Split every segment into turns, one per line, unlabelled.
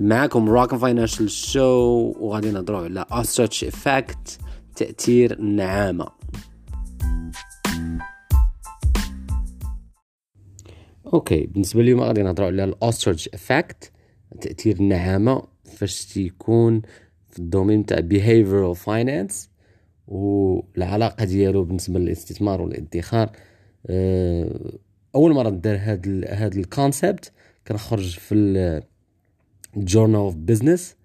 معاكم راكن financial show وغادي نهضروا على ostrich effect تأثير النعامه أوكي بالنسبة اليوم غادي نهضروا على ال ostrich effect تأثير النعامه فاش تيكون في ال domaine تاع behavioral finance والعلاقة ديالو بالنسبة للاستثمار والادخار. آه، أول مرة دار هاد هاد ال concept كنخرج في ال Journal of Business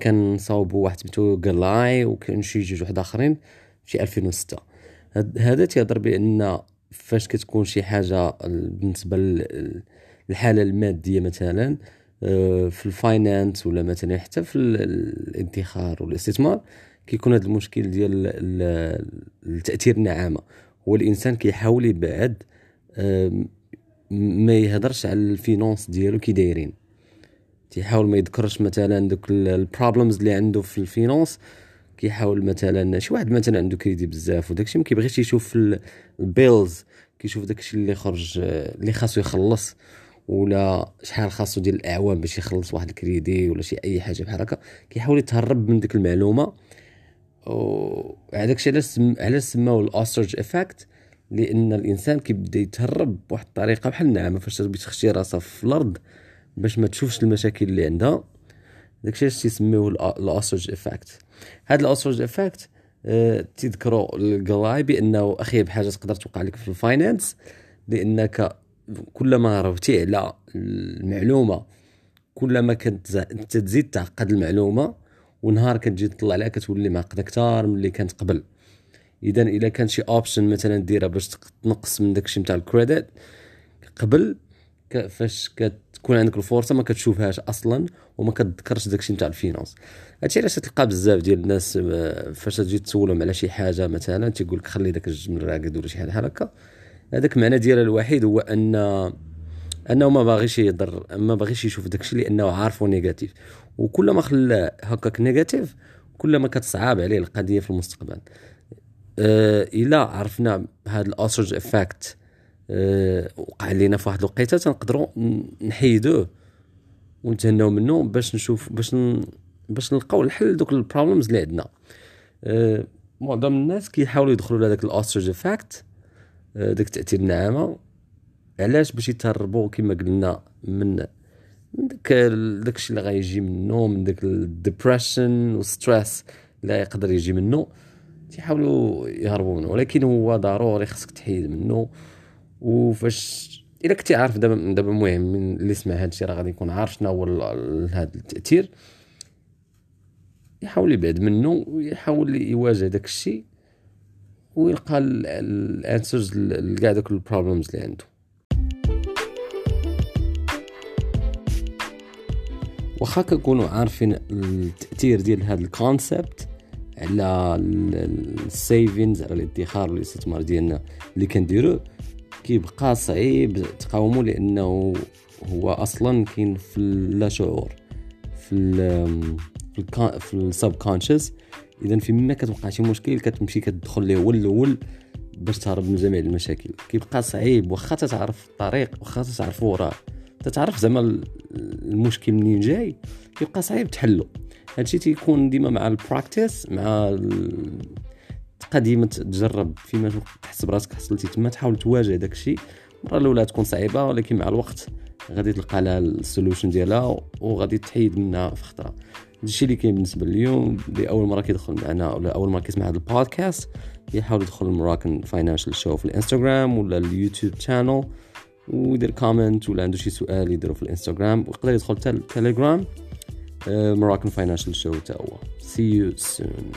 كان صاوبو واحد سميتو جلاي وكان شي جوج واحد آخرين في 2006 هذا تيهضر بأن فاش كتكون شي حاجة بالنسبة للحاله المادية مثلا آه، في ال finance ولا مثلا حتى في الادخار والاستثمار كيكون هذا المشكل ديال التأثير النعامه هو الانسان كيحاول يبعد ما يهضرش على ال finance ديالو كي دايرين. تيحاول ما يذكرش مثلا دوك ال problems اللي عنده في ال finance كيحاول مثلا شي واحد مثلا عنده كريدي بزاف وداكشي ما كيبغيش يشوف ال bills كيشوف داكشي اللي خرج اللي خاصو يخلص ولا شحال خاصو ديال الأعوام باش يخلص واحد الكريدي ولا شي أي حاجة بحال هكا. كيحاول يتهرب من ديك المعلومة. وهذاك الشيء علاش علاش سماو الاوسترج افكت لأن الإنسان كيبدا يتهرب بواحد الطريقة بحال النعامة فاش تبي تخشي راسها في الأرض باش ما تشوفش المشاكل اللي عندها. داكشي اش تيسميوه الاوسترج افكت هذا الاوسترج افكت أه تذكروا القلاي بأنه أخي بحاجة تقدر توقع لك في الفاينانس لأنك كلما روتي على المعلومة كلما كنت تزيد تعقد المعلومة ونهار كتجي تطلع عليها كتولي معقده أكثر من اللي كانت قبل. اذا إلا كان شي option مثلا ديرها باش تنقص من داكشي نتاع ال credit قبل فاش كتكون عندك الفرصة ما كتشوفهاش أصلا وما كتذكرش داكشي نتاع ال finance. هادشي علاش تلقى بزاف ديال الناس آه، فاش تجي تسولهم على شي حاجة مثلا تيقول لك خلي داك الجمل راقد ولا شي حاجة بحال هكا. هذاك المعنى ديالها الوحيد هو ان أنه ما باغيش يهضر ما باغيش يشوف داكشي لأنه عارفه négatif. وكل ما خلى هكاك négatif كل ما كتصعب عليه القضية في المستقبل. أه إلا عرفنا هذا ال ostrich effect وقع لينا في واحد الوقيته تنقدروا نحيدوه ونتهناو منه باش نشوف باش ن... باش نلقاو الحل دوك ال problems اللي عندنا. أه معظم الناس كيحاولوا يدخلوا لهذاك ال ostrich effect أه داك التأثير النعامة. علاش؟ باش يتهربوا كما قلنا من من داك داكشي اللي غيجي منه من داك ال depression وال stress اللي يقدر يجي منه تيحاولوا يهربوا منه. ولكن هو ضروري خصك تحيد منه. وفاش إلا كنتي عارف دابا دابا المهم من اللي سمع هذا الشيء راه غادي يكون عارف شنو هو هذا التأثير يحاول يبعد منه ويحاول يواجه داك الشيء ويلقى ال answers لكاع دوك ال problems اللي عنده. واخا كنكونوا عارفين التأثير ديال هذا ال concept على ال savings على الادخار والاستثمار ديالنا اللي كنديروه كيبقى صعيب تقاومو لأنه هو أصلا كاين في اللا شعور في ال في ال subconscious اذا في مما كتوقع شي مشكل كتمشي كتدخل ليه هو الأول باش تهرب من جميع المشاكل. كيبقى صعيب واخا تعرف الطريق واخا تعرف وراه تتعرف زعما المشكل منين جاي كيبقى صعيب تحلو. هادشي تيكون ديما مع ال practice مع تبقى ديما تجرب فيما تحس براسك حصلتي تما تحاول تواجه داكشي. المرة الأولى تكون صعيبة ولكن مع الوقت غادي تلقى لها ال solution ديالها وغادي تحيد منها في خطرة. هادشي اللي كاين بالنسبة لليوم اللي أول مرة كيدخل معنا ولا أول مرة كيسمع هذا البودكاست يحاول يدخل ال Moroccan Financial Show في الإنستغرام ولا ال YouTube channel ويدير comment ولا عنده شي سؤال يديرو في الإنستغرام ويقدر يدخل التليجرام Moroccan Financial Show تا هو. see you soon